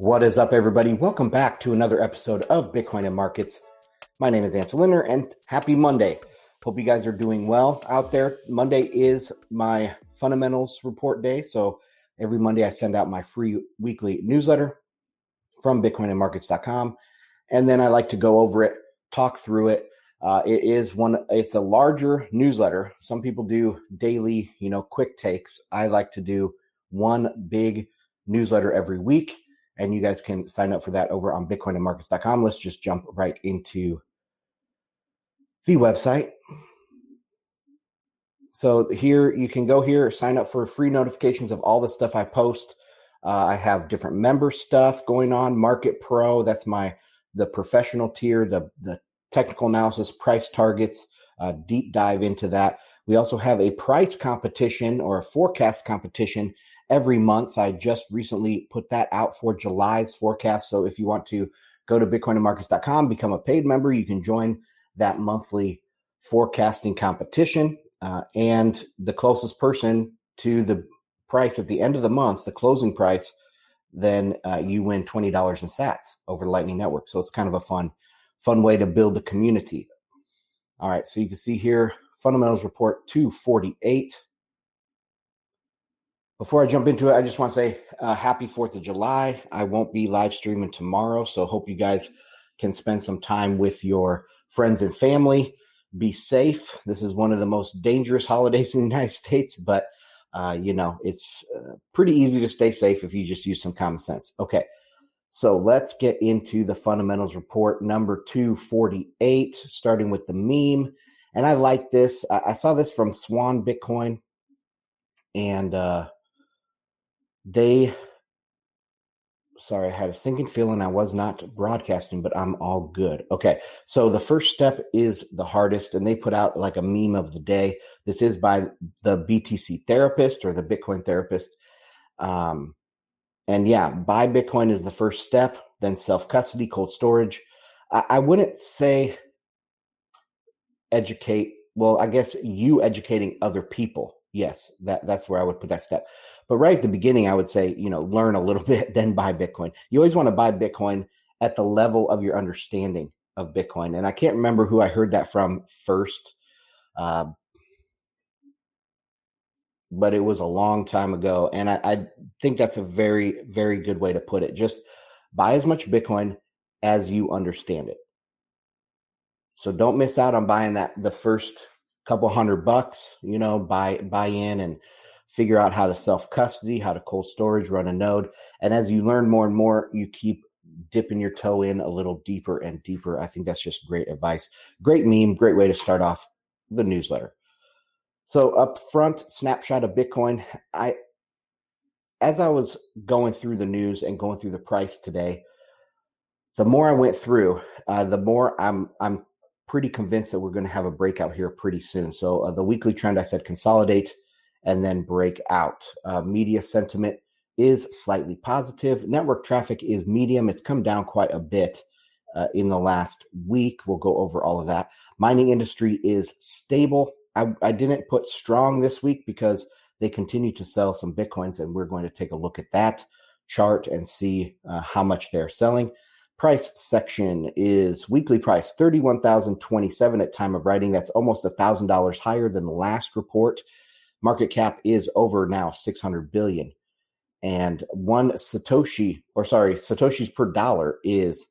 What is up, everybody? Welcome back to another episode of Bitcoin and Markets. My name is Ansel Lindner, and happy Monday. Hope you guys are doing well out there. Monday is my fundamentals report day. So every Monday, I send out my free weekly newsletter from bitcoinandmarkets.com. And then I like to go over it, talk through it. Uh, it is one, it's a larger newsletter. Some people do daily, you know, quick takes. I like to do one big newsletter every week and you guys can sign up for that over on bitcoinandmarkets.com. Let's just jump right into the website. So here you can go here, sign up for free notifications of all the stuff I post. Uh, I have different member stuff going on. Market Pro, that's my the professional tier, the the technical analysis, price targets, uh, deep dive into that. We also have a price competition or a forecast competition every month. I just recently put that out for July's forecast. So if you want to go to bitcoinandmarkets.com, become a paid member, you can join that monthly forecasting competition. Uh, and the closest person to the price at the end of the month, the closing price, then uh, you win $20 in sats over the Lightning Network. So it's kind of a fun, fun way to build the community. All right, so you can see here fundamentals report 248 before I jump into it, I just want to say uh, happy 4th of July. I won't be live streaming tomorrow, so hope you guys can spend some time with your friends and family. Be safe. This is one of the most dangerous holidays in the United States, but uh, you know, it's uh, pretty easy to stay safe if you just use some common sense. Okay, so let's get into the fundamentals report number 248, starting with the meme. And I like this. I, I saw this from Swan Bitcoin, and uh, they sorry, I had a sinking feeling I was not broadcasting, but I'm all good. Okay. So the first step is the hardest, and they put out like a meme of the day. This is by the BTC therapist or the Bitcoin therapist. Um, and yeah, buy Bitcoin is the first step, then self custody, cold storage. I, I wouldn't say educate. Well, I guess you educating other people. Yes, that that's where I would put that step. But right at the beginning, I would say, you know, learn a little bit, then buy Bitcoin. You always want to buy Bitcoin at the level of your understanding of Bitcoin. And I can't remember who I heard that from first, uh, but it was a long time ago. And I, I think that's a very, very good way to put it. Just buy as much Bitcoin as you understand it. So don't miss out on buying that the first couple hundred bucks, you know, buy buy in and figure out how to self custody, how to cold storage, run a node. And as you learn more and more, you keep dipping your toe in a little deeper and deeper. I think that's just great advice. Great meme, great way to start off the newsletter. So up front, snapshot of Bitcoin. I as I was going through the news and going through the price today, the more I went through, uh, the more I'm I'm pretty convinced that we're going to have a breakout here pretty soon. So uh, the weekly trend, I said consolidate and then break out. Uh, media sentiment is slightly positive. Network traffic is medium. It's come down quite a bit uh, in the last week. We'll go over all of that. Mining industry is stable. I, I didn't put strong this week because they continue to sell some bitcoins, and we're going to take a look at that chart and see uh, how much they're selling. Price section is weekly price 31,027 at time of writing. That's almost a thousand dollars higher than the last report. Market cap is over now 600 billion. And one Satoshi, or sorry, Satoshis per dollar is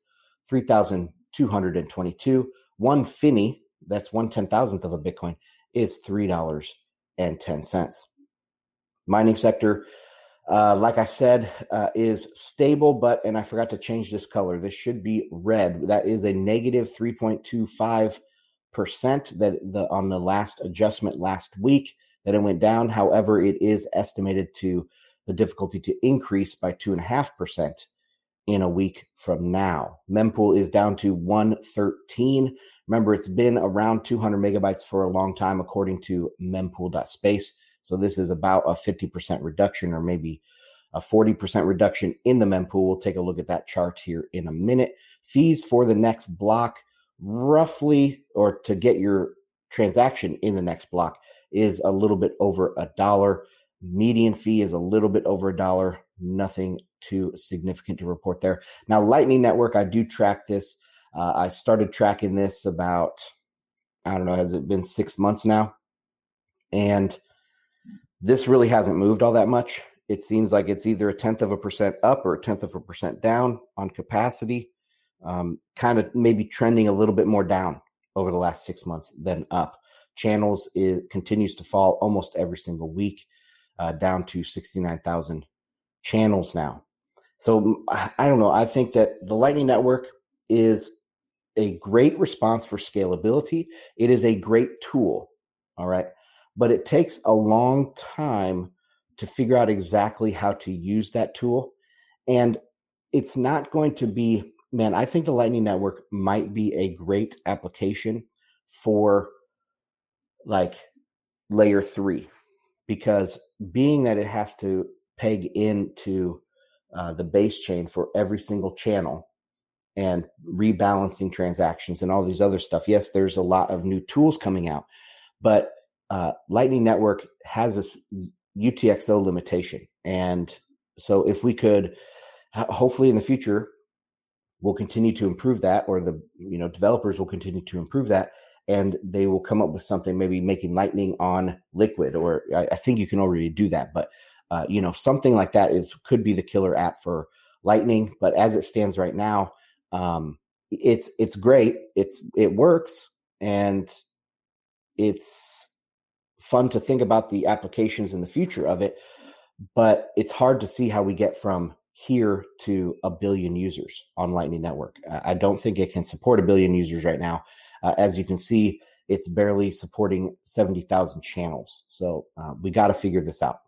3,222. One Finney, that's one ten thousandth of a Bitcoin, is $3.10. Mining sector, uh, like I said, uh, is stable, but, and I forgot to change this color. This should be red. That is a negative 3.25% that the, on the last adjustment last week that it went down. However, it is estimated to the difficulty to increase by 2.5% in a week from now. Mempool is down to 113. Remember, it's been around 200 megabytes for a long time, according to mempool.space. So this is about a 50% reduction or maybe a 40% reduction in the mempool. We'll take a look at that chart here in a minute. Fees for the next block, roughly, or to get your transaction in the next block, is a little bit over a dollar. Median fee is a little bit over a dollar. Nothing too significant to report there. Now, Lightning Network, I do track this. Uh, I started tracking this about, I don't know, has it been six months now? And this really hasn't moved all that much. It seems like it's either a tenth of a percent up or a tenth of a percent down on capacity, um, kind of maybe trending a little bit more down over the last six months than up. Channels it continues to fall almost every single week, uh, down to 69,000 channels now. So I don't know. I think that the Lightning Network is a great response for scalability. It is a great tool. All right. But it takes a long time to figure out exactly how to use that tool. And it's not going to be, man, I think the Lightning Network might be a great application for like layer three, because being that it has to peg into uh, the base chain for every single channel and rebalancing transactions and all these other stuff. Yes, there's a lot of new tools coming out, but uh, Lightning Network has this UTXO limitation. And so if we could, hopefully in the future, we'll continue to improve that, or the you know developers will continue to improve that, and they will come up with something, maybe making Lightning on Liquid, or I, I think you can already do that, but uh, you know something like that is could be the killer app for Lightning. But as it stands right now, um, it's it's great. It's it works, and it's fun to think about the applications in the future of it. But it's hard to see how we get from here to a billion users on Lightning Network. I don't think it can support a billion users right now. Uh, as you can see, it's barely supporting 70,000 channels. So uh, we got to figure this out.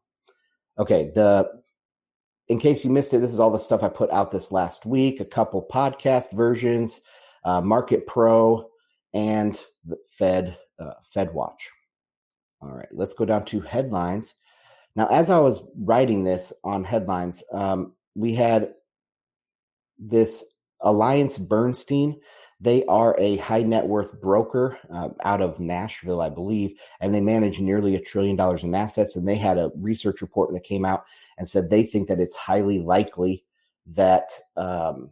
Okay, the in case you missed it, this is all the stuff I put out this last week. A couple podcast versions, uh, Market Pro, and the Fed uh, Fed Watch. All right, let's go down to headlines. Now, as I was writing this on headlines, um, we had this Alliance Bernstein. They are a high net worth broker uh, out of Nashville, I believe, and they manage nearly a trillion dollars in assets. And they had a research report that came out and said they think that it's highly likely that, um,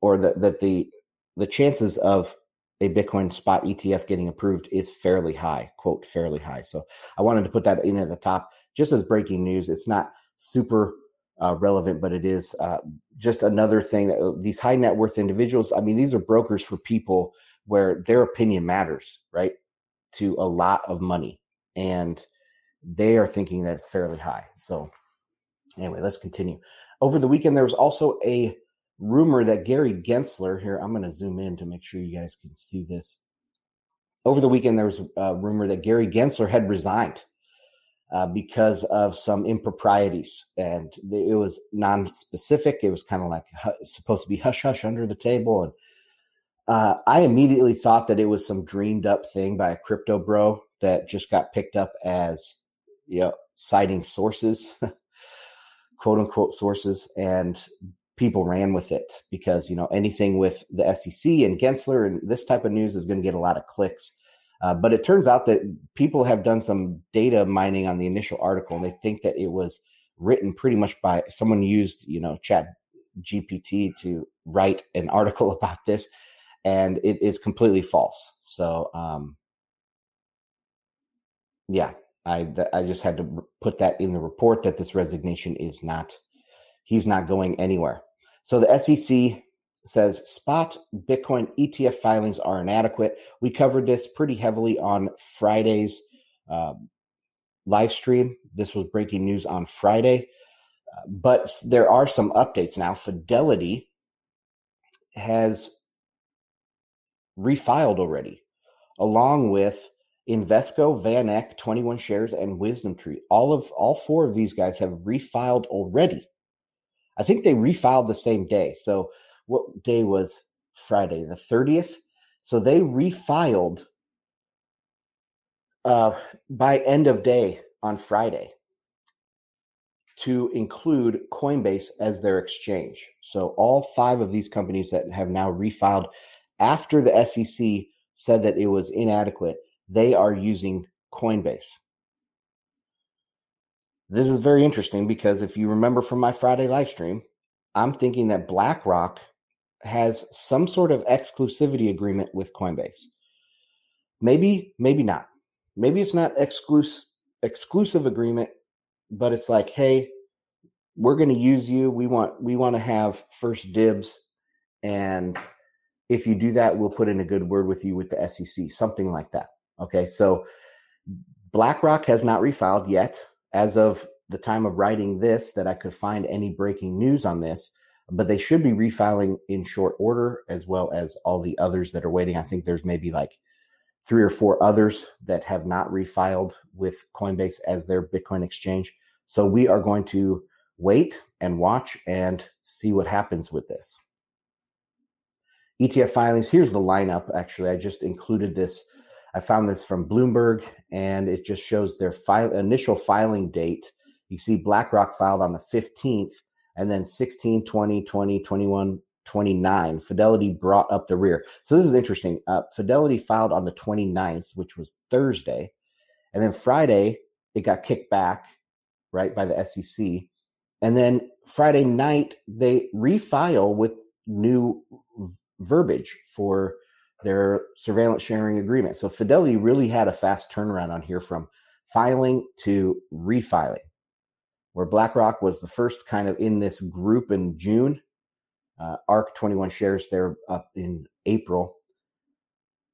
or that that the the chances of a Bitcoin spot ETF getting approved is fairly high, quote, fairly high. So I wanted to put that in at the top just as breaking news. It's not super uh, relevant, but it is uh, just another thing that uh, these high net worth individuals, I mean, these are brokers for people where their opinion matters, right? To a lot of money. And they are thinking that it's fairly high. So, anyway, let's continue. Over the weekend, there was also a rumor that Gary Gensler, here, I'm going to zoom in to make sure you guys can see this. Over the weekend, there was a rumor that Gary Gensler had resigned uh, because of some improprieties. And it was non specific. It was kind of like supposed to be hush hush under the table. And uh, I immediately thought that it was some dreamed up thing by a crypto bro that just got picked up as, you know, citing sources, quote unquote sources. And people ran with it because you know anything with the SEC and Gensler and this type of news is going to get a lot of clicks. Uh, but it turns out that people have done some data mining on the initial article, and they think that it was written pretty much by someone used you know Chat GPT to write an article about this, and it is completely false. So um, yeah, I I just had to put that in the report that this resignation is not he's not going anywhere. So the SEC says spot Bitcoin ETF filings are inadequate. We covered this pretty heavily on Friday's uh, live stream. This was breaking news on Friday. But there are some updates now. Fidelity has refiled already, along with Invesco, VanEck, 21 shares, and Wisdom Tree. All of all four of these guys have refiled already. I think they refiled the same day. So what day was Friday? The 30th. So they refiled uh, by end of day on Friday to include Coinbase as their exchange. So all five of these companies that have now refiled after the SEC said that it was inadequate, they are using Coinbase. this is very interesting because if you remember from my Friday live stream, I'm thinking that BlackRock has some sort of exclusivity agreement with Coinbase. Maybe, maybe not. Maybe it's not exclusive exclusive agreement, but it's like, hey, we're going to use you. We want we want to have first dibs, and if you do that, we'll put in a good word with you with the SEC, something like that. Okay, so BlackRock has not refiled yet, as of the time of writing this, that I could find any breaking news on this. But they should be refiling in short order, as well as all the others that are waiting. I think there's maybe like three or four others that have not refiled with Coinbase as their Bitcoin exchange. So we are going to wait and watch and see what happens with this. ETF filings, here's the lineup. Actually, I just included this. I found this from Bloomberg and it just shows their file, initial filing date. You see BlackRock filed on the 15th and then 16, 20, 20, 21, 29. Fidelity brought up the rear. So this is interesting. Uh, Fidelity filed on the 29th, which was Thursday. And then Friday, it got kicked back, right, by the SEC. And then Friday night, they refile with new verbiage for their surveillance sharing agreement. So Fidelity really had a fast turnaround on here from filing to refiling, where BlackRock was the first kind of in this group in June. Uh, ARK 21 shares there up in April.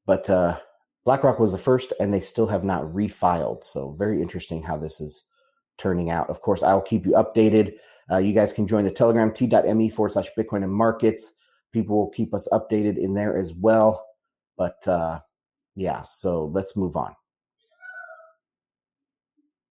But uh, BlackRock was the first, and they still have not refiled. So very interesting how this is turning out. Of course, I'll keep you updated. Uh, you guys can join the Telegram t.me forward slash Bitcoin and markets. People will keep us updated in there as well. But uh, yeah, so let's move on.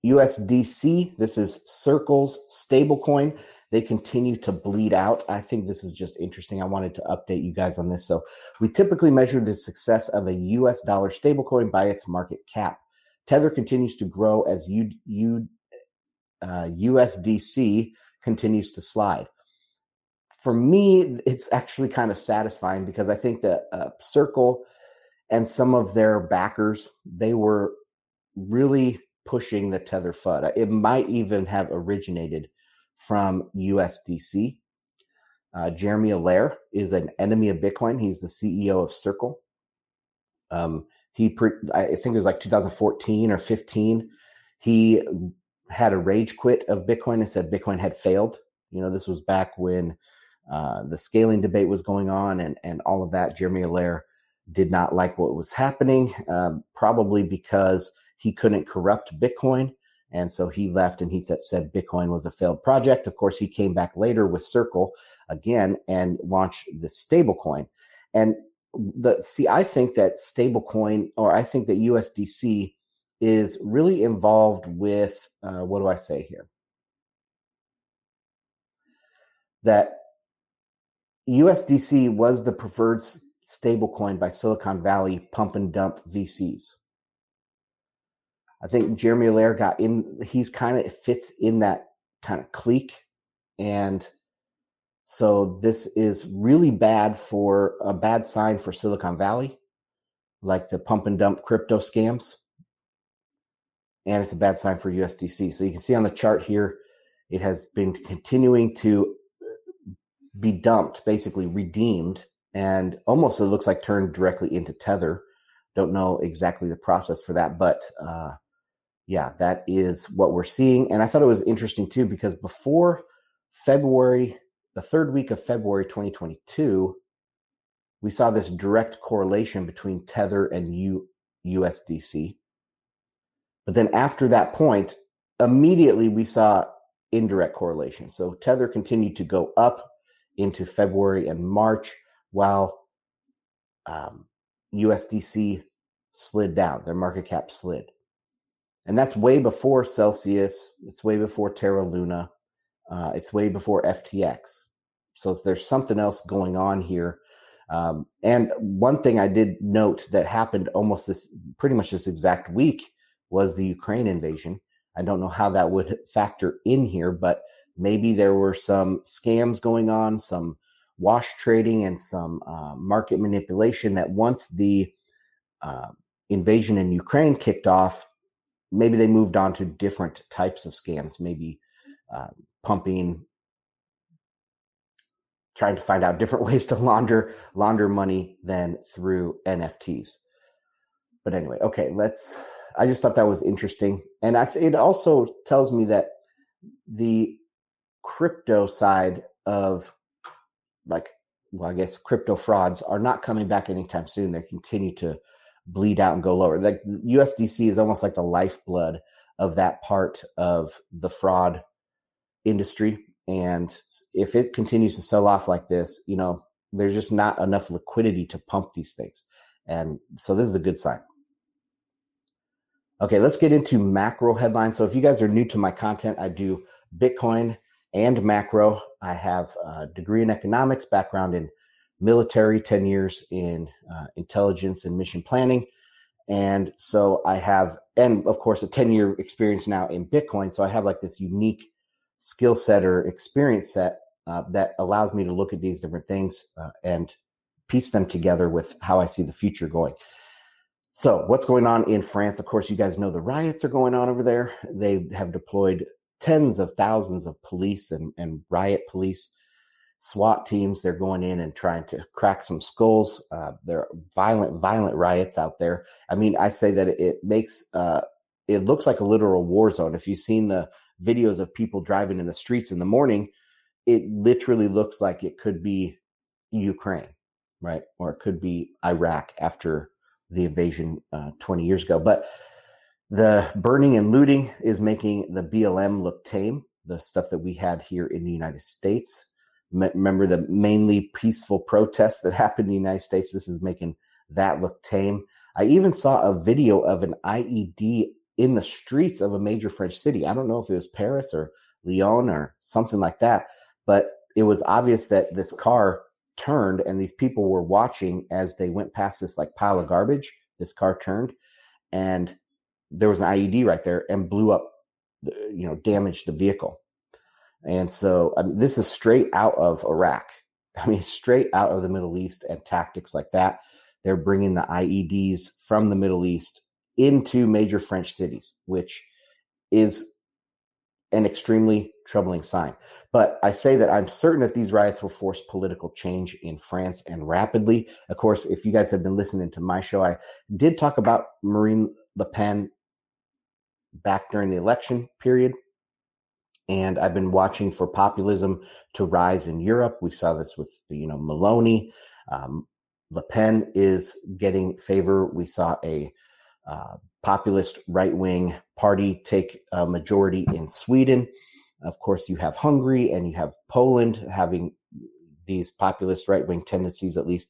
USDC, this is Circle's stablecoin. They continue to bleed out. I think this is just interesting. I wanted to update you guys on this. So, we typically measure the success of a US dollar stablecoin by its market cap. Tether continues to grow as U, U, uh, USDC continues to slide. For me, it's actually kind of satisfying because I think that uh, Circle and some of their backers, they were really pushing the Tether FUD. It might even have originated from USDC. Uh, Jeremy Allaire is an enemy of Bitcoin. He's the CEO of Circle. Um, he, pre- I think it was like 2014 or 15. He had a rage quit of Bitcoin and said Bitcoin had failed. You know, this was back when uh, the scaling debate was going on and and all of that. Jeremy Allaire did not like what was happening, um, probably because he couldn't corrupt Bitcoin. And so he left and he th- said Bitcoin was a failed project. Of course, he came back later with Circle again and launched the stablecoin. And the see, I think that stablecoin, or I think that USDC is really involved with uh, what do I say here? That USDC was the preferred stablecoin by Silicon Valley pump and dump VCs. I think Jeremy Allaire got in. He's kind of fits in that kind of clique, and so this is really bad for a bad sign for Silicon Valley, like the pump and dump crypto scams, and it's a bad sign for USDC. So you can see on the chart here, it has been continuing to be dumped, basically redeemed, and almost it looks like turned directly into Tether. Don't know exactly the process for that, but uh, yeah, that is what we're seeing. And I thought it was interesting too, because before February, the third week of February 2022, we saw this direct correlation between Tether and U- USDC. But then after that point, immediately we saw indirect correlation. So Tether continued to go up into February and March, while um, USDC slid down, their market cap slid and that's way before Celsius. It's way before Terra Luna. Uh, it's way before FTX. So there's something else going on here. Um, and one thing I did note that happened almost this, pretty much this exact week, was the Ukraine invasion. I don't know how that would factor in here, but maybe there were some scams going on, some wash trading, and some uh, market manipulation. That once the uh, invasion in Ukraine kicked off, maybe they moved on to different types of scams, maybe uh, pumping, trying to find out different ways to launder launder money than through NFTs. But anyway, okay, let's. I just thought that was interesting, and I th- it also tells me that the crypto side of like well, I guess crypto frauds are not coming back anytime soon. They continue to bleed out and go lower. Like USDC is almost like the lifeblood of that part of the fraud industry. And if it continues to sell off like this, you know, there's just not enough liquidity to pump these things. And so this is a good sign. Okay, let's get into macro headlines. So if you guys are new to my content, I do Bitcoin and macro. I have a degree in economics, background in military, 10 years in uh, intelligence and mission planning. And so I have, and of course, a 10 year experience now in Bitcoin. So I have like this unique skill set or experience set uh, that allows me to look at these different things uh, and piece them together with how I see the future going. So, what's going on in France? Of course, you guys know the riots are going on over there. They have deployed tens of thousands of police and, and riot police, SWAT teams. They're going in and trying to crack some skulls. Uh, there are violent, violent riots out there. I mean, I say that it makes uh, it looks like a literal war zone. If you've seen the videos of people driving in the streets in the morning, it literally looks like it could be Ukraine, right? Or it could be Iraq after the invasion uh, 20 years ago. But the burning and looting is making the BLM look tame, the stuff that we had here in the United States. Remember the mainly peaceful protests that happened in the United States? This is making that look tame. I even saw a video of an IED in the streets of a major French city. I don't know if it was Paris or Lyon or something like that, but it was obvious that this car turned and these people were watching as they went past this like pile of garbage. This car turned and there was an IED right there and blew up, you know, damaged the vehicle. And so I mean, this is straight out of Iraq. I mean, straight out of the Middle East and tactics like that. They're bringing the IEDs from the Middle East into major French cities, which is an extremely troubling sign. But I say that I'm certain that these riots will force political change in France and rapidly. Of course, if you guys have been listening to my show, I did talk about Marine Le Pen back during the election period. And I've been watching for populism to rise in Europe. We saw this with, you know, Meloni. Um, Le Pen is getting favor. We saw a uh, populist right wing party take a majority in Sweden. Of course, you have Hungary and you have Poland having these populist right wing tendencies, at least.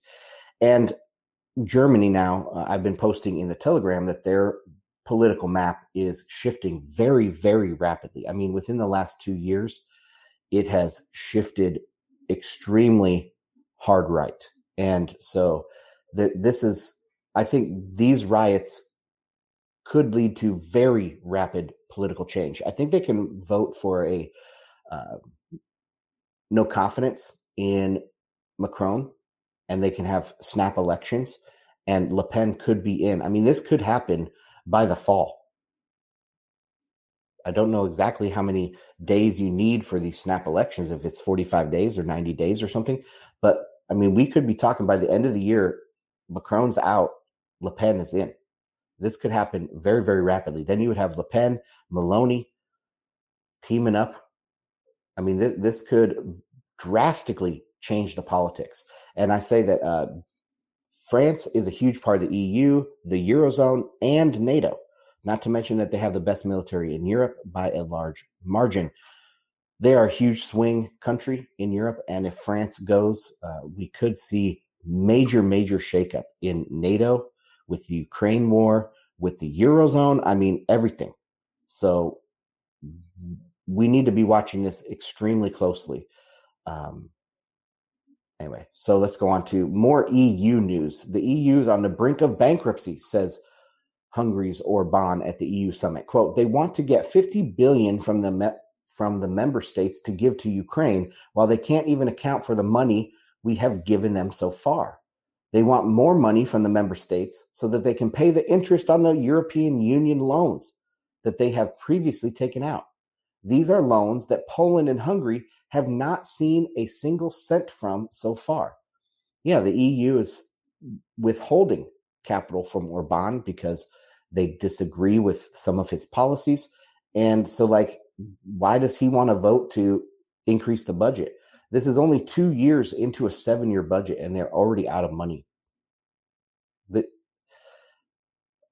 And Germany now, uh, I've been posting in the Telegram that they're political map is shifting very, very rapidly. I mean, within the last two years, it has shifted extremely hard right. And so this is, I think these riots could lead to very rapid political change. I think they can vote for a uh, no confidence in Macron and they can have snap elections and Le Pen could be in. I mean, this could happen by the fall. I don't know exactly how many days you need for these snap elections, if it's 45 days or 90 days or something. But I mean, we could be talking by the end of the year, Macron's out, Le Pen is in. This could happen very, very rapidly. Then you would have Le Pen, Meloni teaming up. I mean, th- this could drastically change the politics. And I say that uh, France is a huge part of the EU, the Eurozone, and NATO, not to mention that they have the best military in Europe by a large margin. They are a huge swing country in Europe, and if France goes, uh, we could see major, major shakeup in NATO with the Ukraine war, with the Eurozone. I mean, everything. So we need to be watching this extremely closely. Um, Anyway, so let's go on to more EU news. The EU is on the brink of bankruptcy, says Hungary's Orban at the EU summit. Quote, they want to get 50 billion from the me- from the member states to give to Ukraine while they can't even account for the money we have given them so far. They want more money from the member states so that they can pay the interest on the European Union loans. that they have previously taken out. These are loans that Poland and Hungary have not seen a single cent from so far. Yeah, the EU is withholding capital from Orban because they disagree with some of his policies. And so, like, why does he want to vote to increase the budget? This is only two years into a seven year budget, and they're already out of money. The,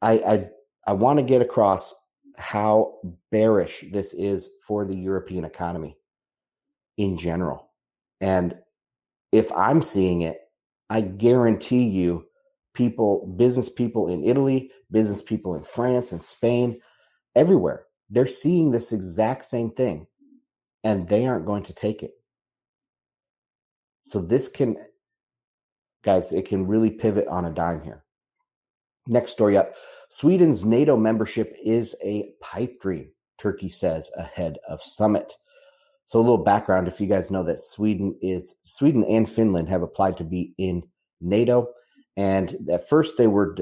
I, I, I want to get across how bearish this is for the European economy in general. And if I'm seeing it, I guarantee you, people, business people in Italy, business people in France and Spain, everywhere, they're seeing this exact same thing and they aren't going to take it. So this can, guys, it can really pivot on a dime here. Next story up Sweden's NATO membership is a pipe dream, Turkey says ahead of summit. So a little background if you guys know that Sweden is Sweden and Finland have applied to be in NATO and at first they were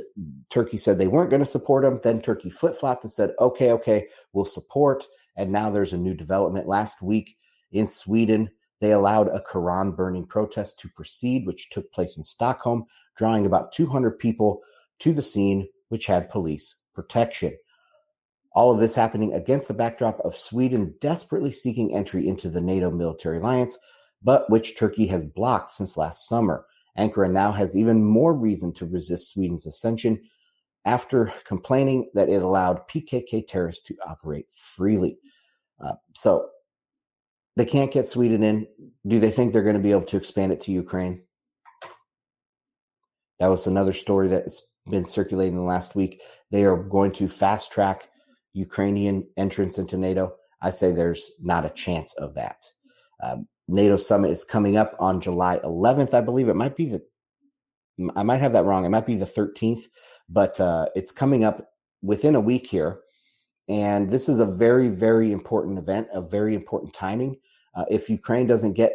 Turkey said they weren't going to support them then Turkey flip-flopped and said okay okay we'll support and now there's a new development last week in Sweden they allowed a Quran burning protest to proceed which took place in Stockholm drawing about 200 people to the scene which had police protection. All of this happening against the backdrop of Sweden desperately seeking entry into the NATO military alliance, but which Turkey has blocked since last summer. Ankara now has even more reason to resist Sweden's ascension after complaining that it allowed PKK terrorists to operate freely. Uh, so they can't get Sweden in. Do they think they're going to be able to expand it to Ukraine? That was another story that's been circulating the last week. They are going to fast track Ukrainian entrance into NATO. I say there's not a chance of that. Um, NATO summit is coming up on July 11th, I believe. It might be the, I might have that wrong. It might be the 13th, but uh, it's coming up within a week here. And this is a very, very important event, a very important timing. Uh, if Ukraine doesn't get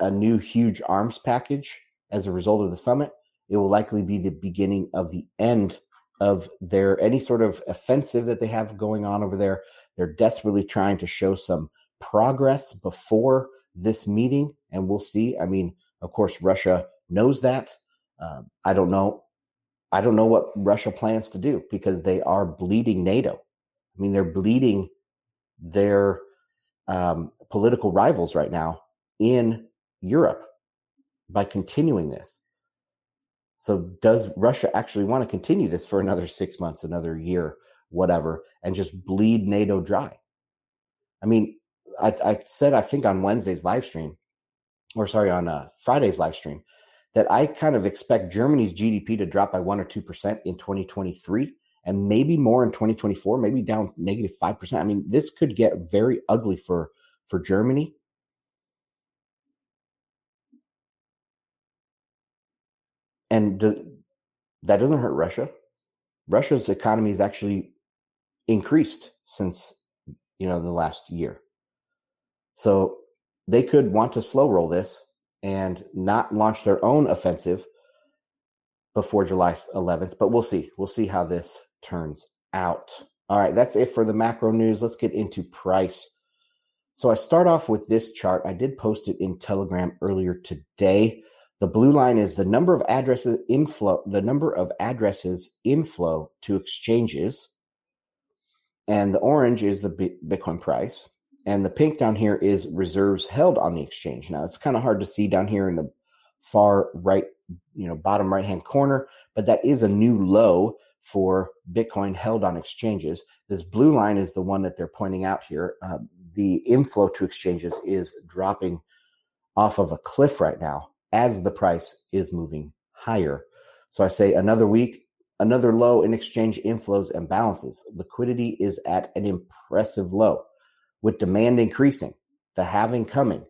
a new huge arms package as a result of the summit, it will likely be the beginning of the end of their any sort of offensive that they have going on over there. They're desperately trying to show some progress before this meeting, and we'll see. I mean, of course, Russia knows that. Uh, I don't know. I don't know what Russia plans to do because they are bleeding NATO. I mean, they're bleeding their um, political rivals right now in Europe by continuing this. So does Russia actually want to continue this for another six months, another year, whatever, and just bleed NATO dry? I mean, I, I said I think on Wednesday's live stream, or sorry, on uh, Friday's live stream, that I kind of expect Germany's GDP to drop by one or two percent in 2023, and maybe more in 2024, maybe down negative five percent. I mean, this could get very ugly for for Germany and do, that doesn't hurt Russia. Russia's economy has actually increased since you know the last year. So they could want to slow roll this and not launch their own offensive before July 11th, but we'll see. We'll see how this turns out. All right, that's it for the macro news. Let's get into price. So I start off with this chart. I did post it in Telegram earlier today. The blue line is the number of addresses inflow, the number of addresses inflow to exchanges. And the orange is the Bitcoin price. And the pink down here is reserves held on the exchange. Now it's kind of hard to see down here in the far right, you know, bottom right hand corner, but that is a new low for Bitcoin held on exchanges. This blue line is the one that they're pointing out here. Uh, the inflow to exchanges is dropping off of a cliff right now as the price is moving higher. So I say another week, another low in exchange inflows and balances. Liquidity is at an impressive low with demand increasing, the halving coming,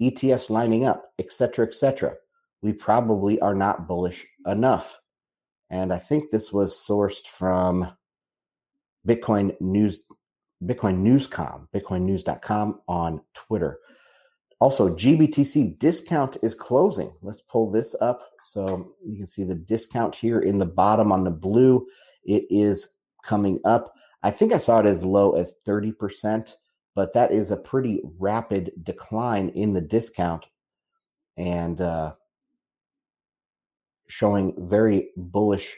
ETFs lining up, etc., etc. We probably are not bullish enough. And I think this was sourced from Bitcoin News, Bitcoin Newscom, BitcoinNews.com on Twitter. Also, GBTC discount is closing. Let's pull this up so you can see the discount here in the bottom on the blue. It is coming up. I think I saw it as low as 30%, but that is a pretty rapid decline in the discount and uh, showing very bullish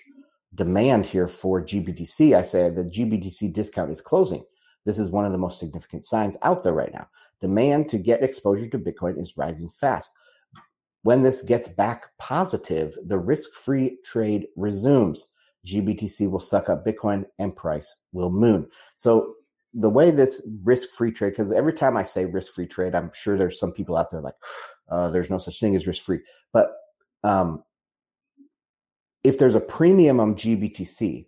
demand here for GBTC. I said the GBTC discount is closing. This is one of the most significant signs out there right now. Demand to get exposure to Bitcoin is rising fast. When this gets back positive, the risk free trade resumes. GBTC will suck up Bitcoin and price will moon. So, the way this risk free trade, because every time I say risk free trade, I'm sure there's some people out there like, uh, there's no such thing as risk free. But um, if there's a premium on GBTC,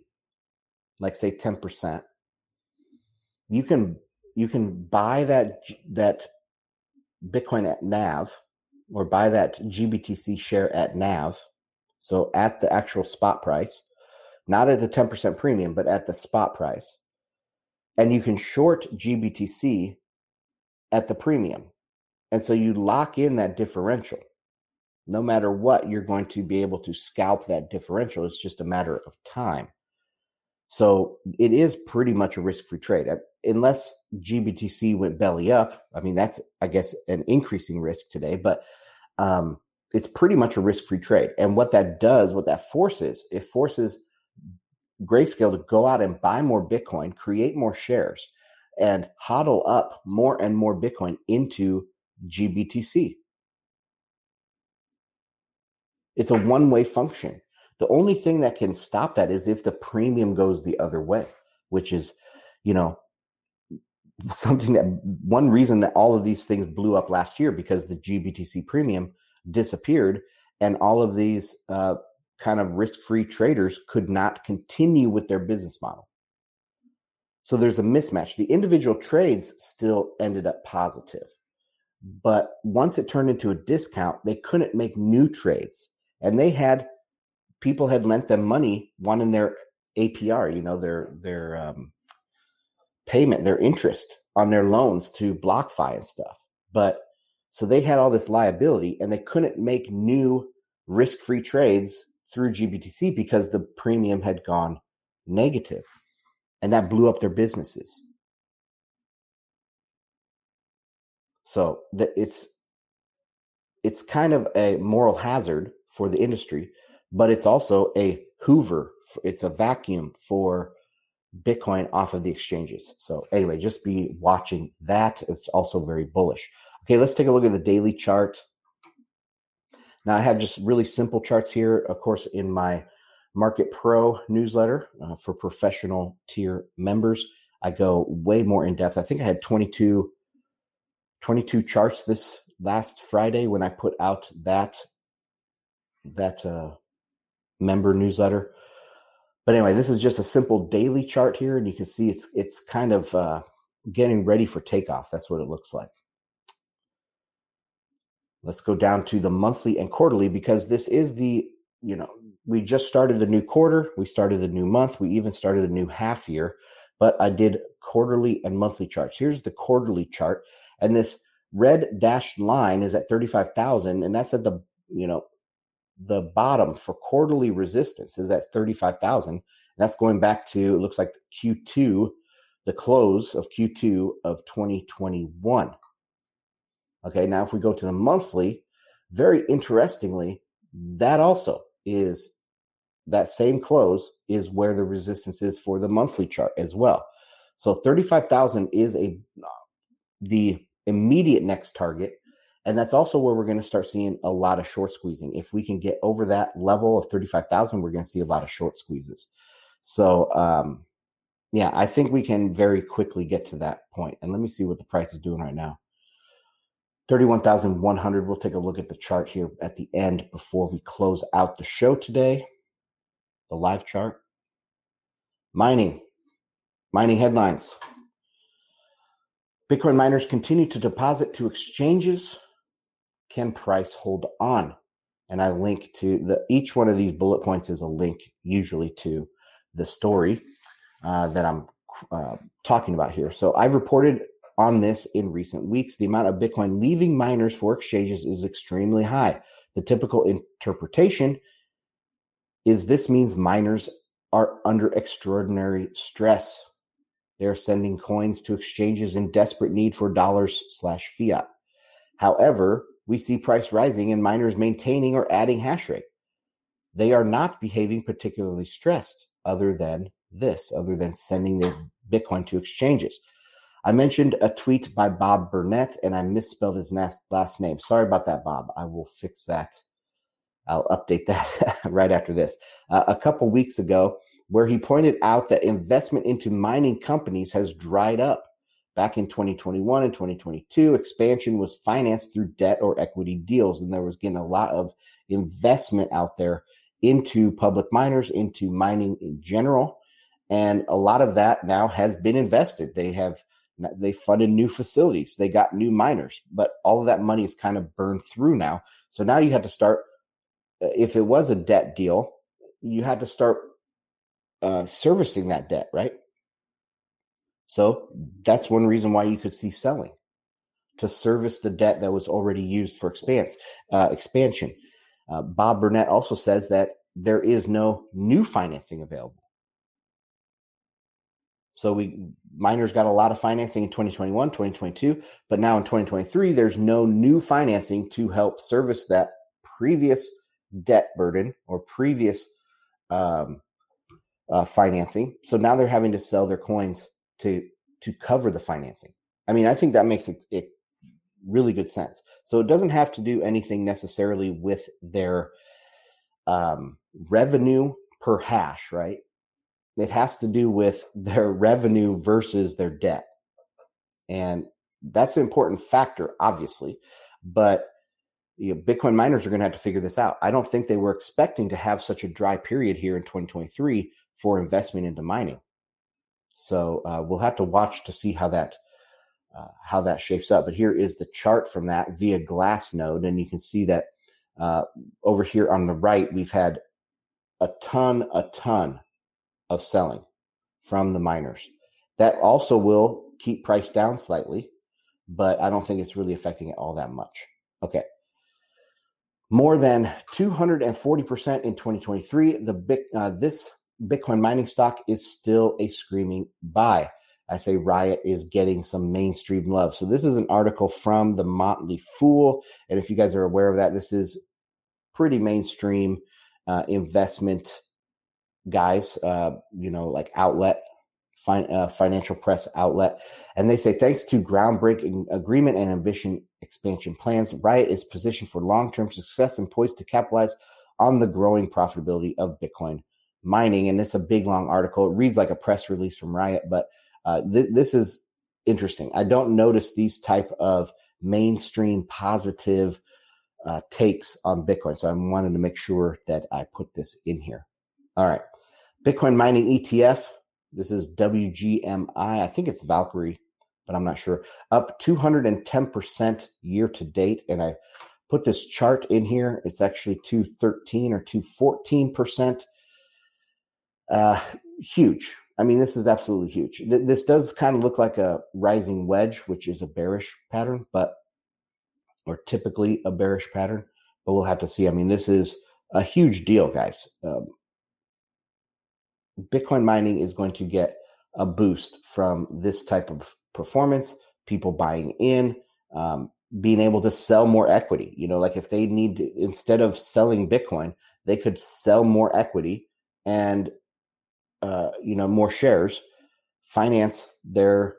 like say 10%, you can you can buy that that Bitcoin at NAV or buy that GBTC share at NAV, so at the actual spot price, not at the 10% premium, but at the spot price. And you can short GBTC at the premium. And so you lock in that differential. No matter what, you're going to be able to scalp that differential. It's just a matter of time. So it is pretty much a risk free trade. Unless GBTC went belly up, I mean, that's, I guess, an increasing risk today, but um, it's pretty much a risk free trade. And what that does, what that forces, it forces Grayscale to go out and buy more Bitcoin, create more shares, and hodl up more and more Bitcoin into GBTC. It's a one way function. The only thing that can stop that is if the premium goes the other way, which is, you know, something that one reason that all of these things blew up last year because the GBTC premium disappeared and all of these uh, kind of risk free traders could not continue with their business model. So there's a mismatch. The individual trades still ended up positive. But once it turned into a discount, they couldn't make new trades. And they had people had lent them money wanting their APR, you know, their their um, payment, their interest on their loans to BlockFi and stuff. But so they had all this liability and they couldn't make new risk-free trades through GBTC because the premium had gone negative and that blew up their businesses. So that it's it's kind of a moral hazard for the industry, but it's also a hoover. It's a vacuum for Bitcoin off of the exchanges. So anyway, just be watching that. It's also very bullish. Okay, let's take a look at the daily chart. Now I have just really simple charts here, of course, in my Market Pro newsletter uh, for professional tier members. I go way more in depth. I think I had 22, 22 charts this last Friday when I put out that that uh, member newsletter. But anyway, this is just a simple daily chart here, and you can see it's it's kind of uh, getting ready for takeoff. That's what it looks like. Let's go down to the monthly and quarterly because this is the, you know, we just started a new quarter, we started a new month, we even started a new half year, but I did quarterly and monthly charts. Here's the quarterly chart, and this red dashed line is at 35,000, and that's at the, you know, the bottom for quarterly resistance is at 35,000. That's going back to, it looks like Q2, the close of Q2 of 2021. Okay, now if we go to the monthly, very interestingly, that also is that same close is where the resistance is for the monthly chart as well. So 35,000 is a the immediate next target and that's also where we're going to start seeing a lot of short squeezing. If we can get over that level of 35,000, we're going to see a lot of short squeezes. So, um, yeah, I think we can very quickly get to that point. And let me see what the price is doing right now. 31,100. We'll take a look at the chart here at the end before we close out the show today. The live chart. Mining. Mining headlines. Bitcoin miners continue to deposit to exchanges. Can price hold on? And I link to the each one of these bullet points is a link usually to the story uh, that I'm uh, talking about here. So I've reported on this in recent weeks. The amount of Bitcoin leaving miners for exchanges is extremely high. The typical interpretation is this means miners are under extraordinary stress. They are sending coins to exchanges in desperate need for dollars slash fiat. However, we see price rising and miners maintaining or adding hash rate. They are not behaving particularly stressed, other than this, other than sending their Bitcoin to exchanges. I mentioned a tweet by Bob Burnett and I misspelled his last name. Sorry about that, Bob. I will fix that. I'll update that right after this. Uh, a couple weeks ago, where he pointed out that investment into mining companies has dried up. Back in 2021 and 2022, expansion was financed through debt or equity deals, and there was getting a lot of investment out there into public miners, into mining in general. And a lot of that now has been invested. They have they funded new facilities, they got new miners, but all of that money is kind of burned through now. So now you have to start. Uh, if it was a debt deal, you had to start uh, servicing that debt, right? So that's one reason why you could see selling to service the debt that was already used for expanse, uh, expansion. Uh, Bob Burnett also says that there is no new financing available. So we miners got a lot of financing in 2021, 2022, but now in 2023 there's no new financing to help service that previous debt burden or previous um, uh, financing. So now they're having to sell their coins to to cover the financing. I mean, I think that makes it, it really good sense. So it doesn't have to do anything necessarily with their um, revenue per hash, right? It has to do with their revenue versus their debt. And that's an important factor, obviously. But you know, Bitcoin miners are going to have to figure this out. I don't think they were expecting to have such a dry period here in 2023 for investment into mining. So uh, we'll have to watch to see how that uh, how that shapes up. But here is the chart from that via Glassnode, and you can see that uh, over here on the right we've had a ton, a ton of selling from the miners. That also will keep price down slightly, but I don't think it's really affecting it all that much. Okay. More than 240% in 2023. The big, uh, this Bitcoin mining stock is still a screaming buy. I say Riot is getting some mainstream love. So this is an article from the Motley Fool, and if you guys are aware of that, this is pretty mainstream uh, investment guys, uh, you know, like outlet, fin- uh, financial press outlet. And they say, thanks to groundbreaking agreement and ambition expansion plans, Riot is positioned for long term success and poised to capitalize on the growing profitability of Bitcoin mining. And it's a big, long article. It reads like a press release from Riot, but uh, th- this is interesting. I don't notice these type of mainstream positive uh, takes on Bitcoin. So I wanted to make sure that I put this in here. All right. Bitcoin mining ETF. This is WGMI. I think it's Valkyrie, but I'm not sure. Up 210% year to date. And I put this chart in here. It's actually 213 or 214%. Uh, huge. I mean, this is absolutely huge. This does kind of look like a rising wedge, which is a bearish pattern, but or typically a bearish pattern, but we'll have to see. I mean, this is a huge deal, guys. Um, Bitcoin mining is going to get a boost from this type of performance, people buying in, um, being able to sell more equity. You know, like if they need to, instead of selling Bitcoin, they could sell more equity and, uh, you know, more shares, finance their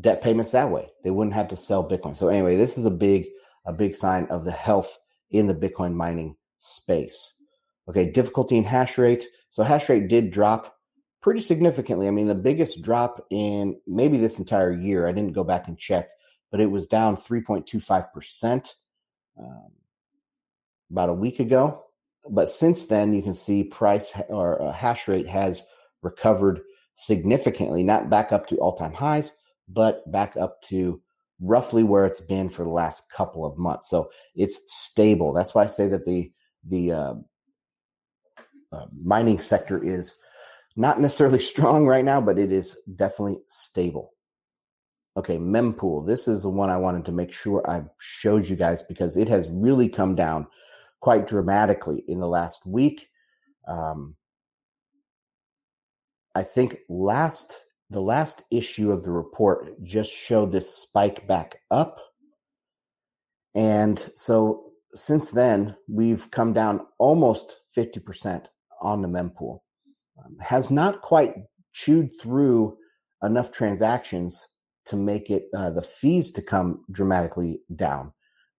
debt payments that way. They wouldn't have to sell Bitcoin. So anyway, this is a big a big sign of the health in the Bitcoin mining space. Okay, difficulty in hash rate. So hash rate did drop pretty significantly. I mean, the biggest drop in maybe this entire year. I didn't go back and check, but it was down 3.25% um, about a week ago. But since then, you can see price or uh, hash rate has recovered significantly, not back up to all time highs, but back up to roughly where it's been for the last couple of months. So it's stable. That's why I say that the the uh, uh, mining sector is not necessarily strong right now, but it is definitely stable. Okay, mempool. This is the one I wanted to make sure I showed you guys because it has really come down quite dramatically in the last week. Um, I think last the last issue of the report just showed this spike back up. And so since then, we've come down almost 50% on the mempool. Um, has not quite chewed through enough transactions to make it uh, the fees to come dramatically down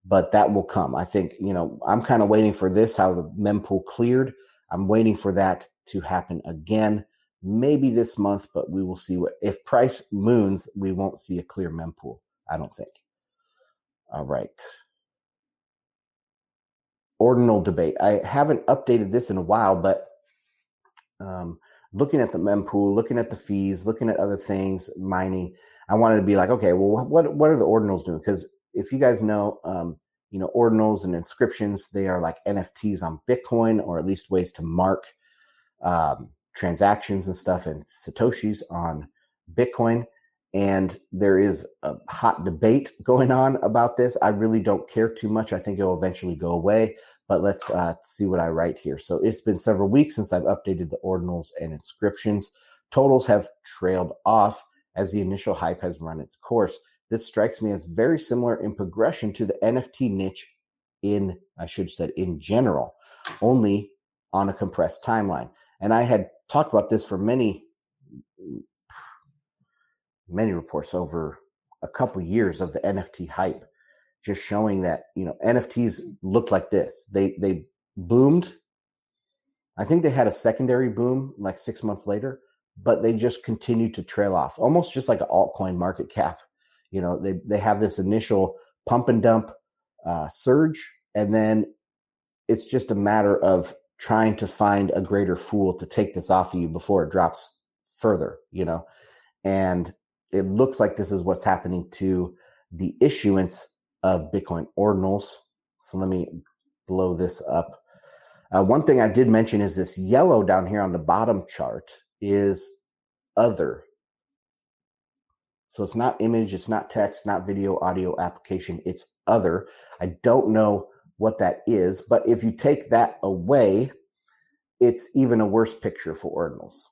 but that will come i think you know i'm kind of waiting for this how the mempool cleared i'm waiting for that to happen again maybe this month but we will see what if price moons we won't see a clear mempool i don't think all right ordinal debate i haven't updated this in a while but um, looking at the mempool, looking at the fees, looking at other things, mining. I wanted to be like, okay, well, what what are the ordinals doing? Because if you guys know, um, you know, ordinals and inscriptions, they are like NFTs on Bitcoin, or at least ways to mark um, transactions and stuff and satoshis on Bitcoin. And there is a hot debate going on about this. I really don't care too much. I think it will eventually go away but let's uh, see what I write here. So it's been several weeks since I've updated the ordinals and inscriptions. Totals have trailed off as the initial hype has run its course. This strikes me as very similar in progression to the NFT niche in, I should have said, in general, only on a compressed timeline. And I had talked about this for many, many reports over a couple years of the NFT hype just showing that you know NFTs looked like this. They they boomed. I think they had a secondary boom like six months later, but they just continued to trail off, almost just like an altcoin market cap. You know, they they have this initial pump and dump uh, surge, and then it's just a matter of trying to find a greater fool to take this off of you before it drops further. You know, and it looks like this is what's happening to the issuance of Bitcoin ordinals. So let me blow this up. Uh, one thing I did mention is this yellow down here on the bottom chart is other. So it's not image, it's not text, not video, audio application, it's other. I don't know what that is, but if you take that away, it's even a worse picture for ordinals.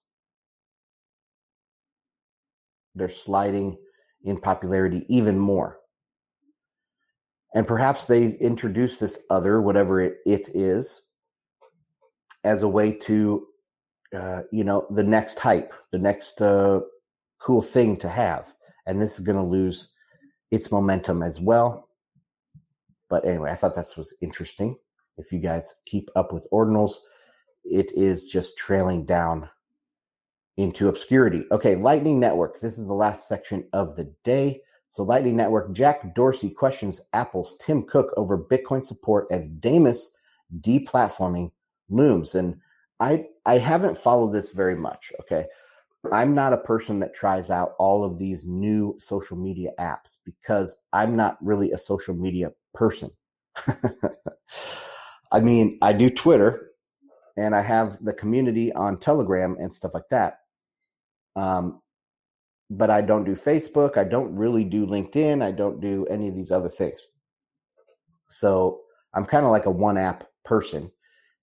They're sliding in popularity even more. And perhaps they introduce this other whatever it, it is as a way to uh, you know the next hype the next uh, cool thing to have. And this is going to lose its momentum as well but anyway i thought this was interesting if you guys keep up with ordinals it is just trailing down into obscurity okay lightning network this is the last section of the day so, Lightning Network, Jack Dorsey questions Apple's Tim Cook over Bitcoin support as Damus deplatforming looms. And I I haven't followed this very much. Okay. I'm not a person that tries out all of these new social media apps because I'm not really a social media person. I mean, I do Twitter and I have the community on Telegram and stuff like that. Um, but I don't do Facebook. I don't really do LinkedIn. I don't do any of these other things. So I'm kind of like a one app person.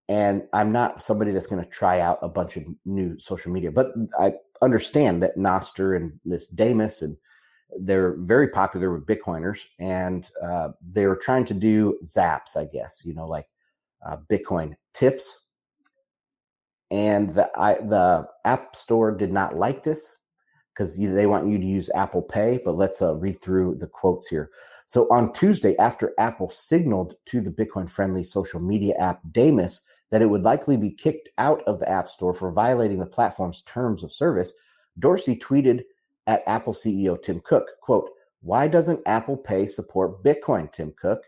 And I'm not somebody that's going to try out a bunch of new social media. But I understand that Nostr and this Damus and they're very popular with Bitcoiners, and uh, they were trying to do Zaps, I guess, you know, like uh, Bitcoin tips. And the I, the App Store did not like this, because they want you to use Apple Pay. But let's uh, read through the quotes here. So on Tuesday, after Apple signaled to the Bitcoin friendly social media app Damus that it would likely be kicked out of the App Store for violating the platform's terms of service, Dorsey tweeted at Apple CEO Tim Cook, quote, why doesn't Apple Pay support Bitcoin, Tim Cook?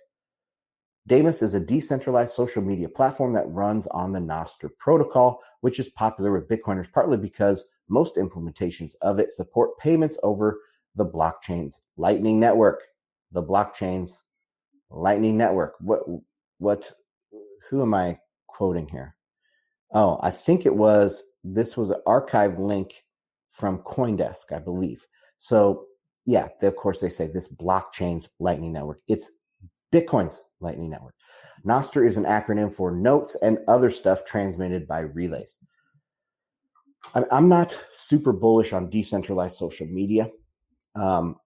Damus is a decentralized social media platform that runs on the Nostr protocol, which is popular with Bitcoiners partly because most implementations of it support payments over the blockchain's Lightning Network. The blockchain's Lightning Network. What? What? Who am I quoting here? Oh, I think it was. This was an archive link from CoinDesk, I believe. So yeah, they, of course they say this blockchain's Lightning Network. It's Bitcoin's Lightning Network. Nostr is an acronym for notes and other stuff transmitted by relays. I'm not super bullish on decentralized social media. Um,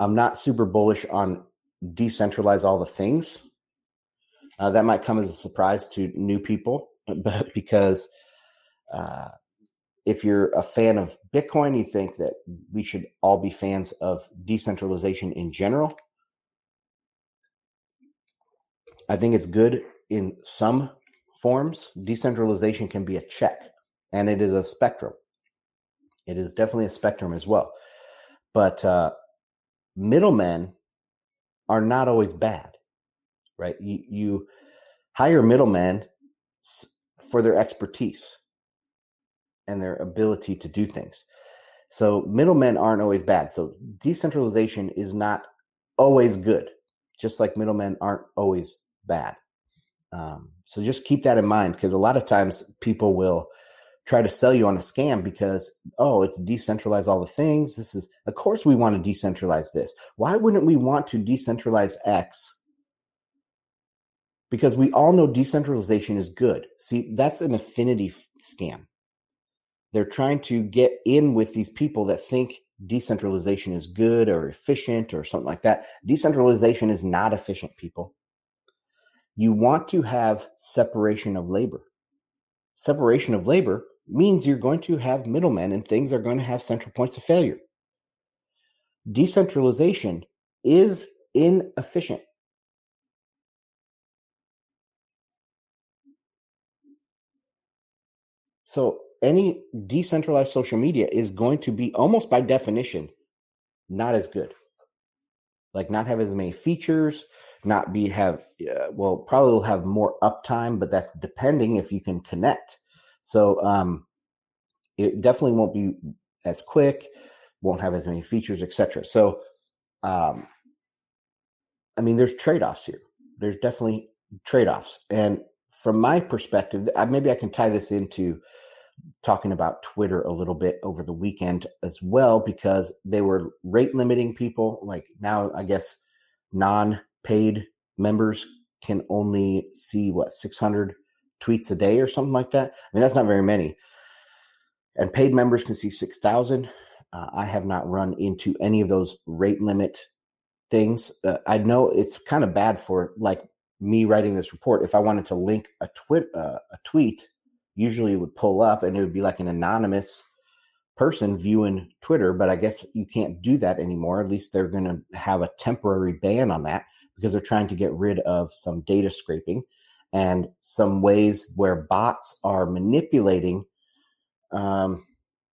I'm not super bullish on decentralize all the things. Uh, that might come as a surprise to new people, but because uh, if you're a fan of Bitcoin, you think that we should all be fans of decentralization in general. I think it's good in some forms. Decentralization can be a check, and it is a spectrum. It is definitely a spectrum as well. But uh, middlemen are not always bad, right? You, you hire middlemen for their expertise and their ability to do things. So middlemen aren't always bad. So decentralization is not always good, just like middlemen aren't always bad. Um, so just keep that in mind because a lot of times people will try to sell you on a scam because oh it's decentralize all the things this is of course we want to decentralize this why wouldn't we want to decentralize x because we all know decentralization is good see that's an affinity f- scam they're trying to get in with these people that think decentralization is good or efficient or something like that decentralization is not efficient people you want to have separation of labor separation of labor means you're going to have middlemen and things are going to have central points of failure. Decentralization is inefficient. So, any decentralized social media is going to be almost by definition not as good. Like, not have as many features, not be have, uh, well, probably will have more uptime, but that's depending if you can connect so um, it definitely won't be as quick, won't have as many features, etc. So um, I mean, there's trade offs here. There's definitely trade offs, and from my perspective, maybe I can tie this into talking about Twitter a little bit over the weekend as well because they were rate limiting people. Like now, I guess non paid members can only see what 600 tweets a day or something like that. I mean, that's not very many. And paid members can see 6,000. Uh, I have not run into any of those rate limit things. Uh, I know it's kind of bad for like me writing this report. If I wanted to link a tweet, uh, a tweet, usually would pull up and it would be like an anonymous person viewing Twitter, but I guess you can't do that anymore. At least they're going to have a temporary ban on that because they're trying to get rid of some data scraping and some ways where bots are manipulating um,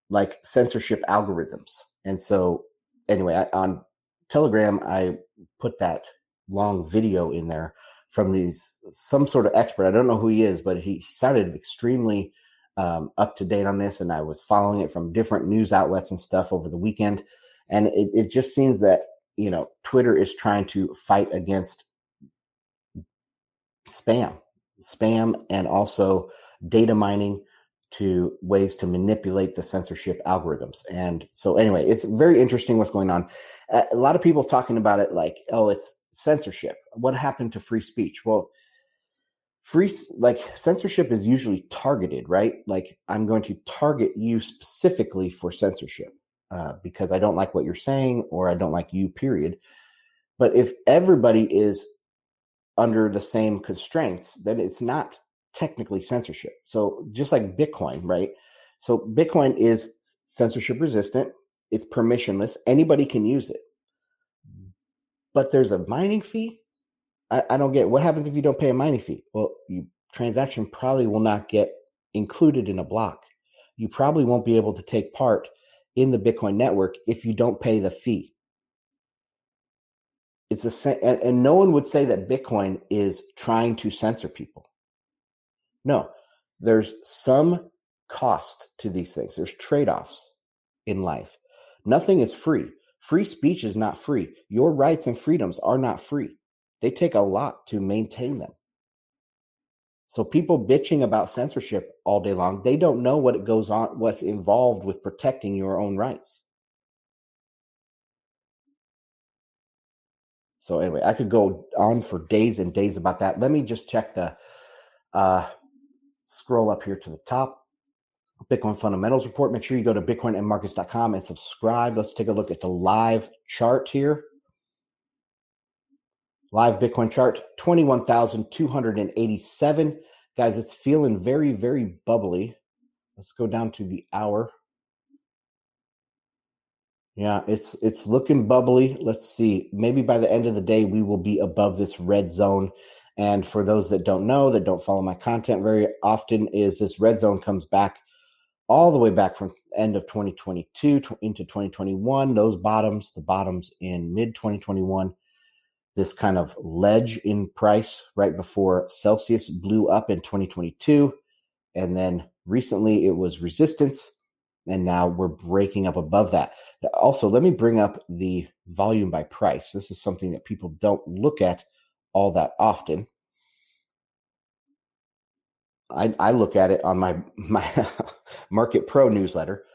like censorship algorithms. And so, anyway, I, on Telegram, I put that long video in there from these some sort of expert. I don't know who he is, but he, he sounded extremely um, up to date on this, and I was following it from different news outlets and stuff over the weekend. And it, it just seems that you know Twitter is trying to fight against spam spam and also data mining to ways to manipulate the censorship algorithms. And so, anyway, it's very interesting what's going on. A lot of people talking about it like, oh, it's censorship. What happened to free speech? Well, free like censorship is usually targeted, right? Like, I'm going to target you specifically for censorship uh, because I don't like what you're saying or I don't like you, period. But if everybody is under the same constraints, then it's not technically censorship. So just like Bitcoin, right? So Bitcoin is censorship resistant, it's permissionless, anybody can use it. But there's a mining fee. I, I don't get what happens if you don't pay a mining fee. Well, you transaction probably will not get included in a block. You probably won't be able to take part in the Bitcoin network if you don't pay the fee. It's the same, and, and no one would say that Bitcoin is trying to censor people. No, there's some cost to these things. There's trade offs in life. Nothing is free. Free speech is not free. Your rights and freedoms are not free. They take a lot to maintain them. So people bitching about censorship all day long, they don't know what it goes on, what's involved with protecting your own rights. So anyway, I could go on for days and days about that. Let me just check the uh, scroll up here to the top. Bitcoin fundamentals report. Make sure you go to bitcoinandmarkets.com and subscribe. Let's take a look at the live chart here. Live Bitcoin chart 21,287. Guys, it's feeling very, very bubbly. Let's go down to the hour. Yeah, it's it's looking bubbly. Let's see. Maybe by the end of the day we will be above this red zone. And for those that don't know, that don't follow my content very often, is this red zone comes back all the way back from end of 2022 into 2021. Those bottoms, the bottoms in mid 2021, this kind of ledge in price right before Celsius blew up in 2022. And then recently it was resistance. And now we're breaking up above that. Also, let me bring up the volume by price. This is something that people don't look at all that often. I, I look at it on my my Market Pro newsletter,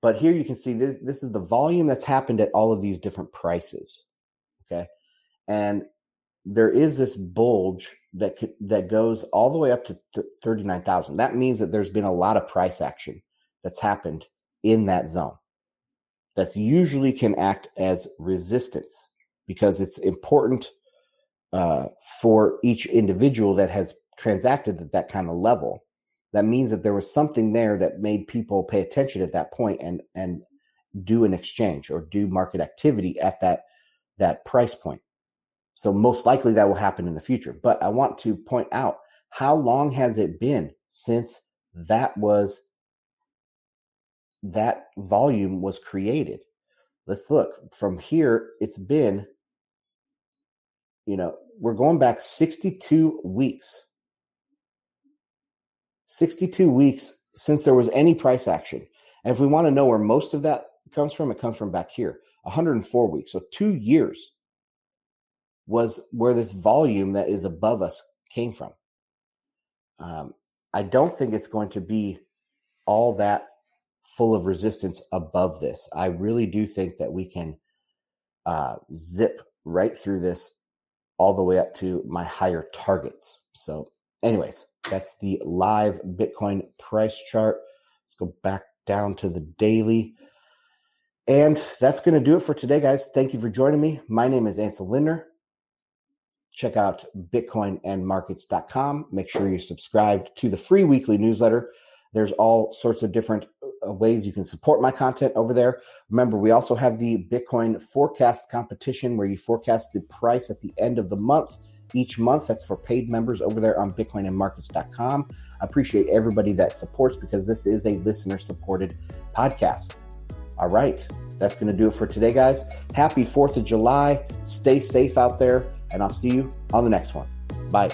but here you can see this this is the volume that's happened at all of these different prices. Okay, and there is this bulge that could, that goes all the way up to th- 39,000. That means that there's been a lot of price action that's happened in that zone. That's usually can act as resistance because it's important uh, for each individual that has transacted at that kind of level. That means that there was something there that made people pay attention at that point and and do an exchange or do market activity at that that price point. So most likely that will happen in the future. But I want to point out how long has it been since that was that volume was created? Let's look from here. It's been, you know, we're going back 62 weeks. 62 weeks since there was any price action. And if we want to know where most of that comes from, it comes from back here 104 weeks. So two years was where this volume that is above us came from. Um, I don't think it's going to be all that full of resistance above this. I really do think that we can uh, zip right through this all the way up to my higher targets. So, anyways, that's the live Bitcoin price chart. Let's go back down to the daily. And that's going to do it for today, guys. Thank you for joining me. My name is Ansel Lindner check out bitcoinandmarkets.com. Make sure you're subscribed to the free weekly newsletter. There's all sorts of different uh, ways you can support my content over there. Remember, we also have the Bitcoin forecast competition where you forecast the price at the end of the month each month. That's for paid members over there on bitcoinandmarkets.com. I appreciate everybody that supports because this is a listener supported podcast. All right. That's going to do it for today, guys. Happy 4th of July. Stay safe out there and I'll see you on the next one. Bye.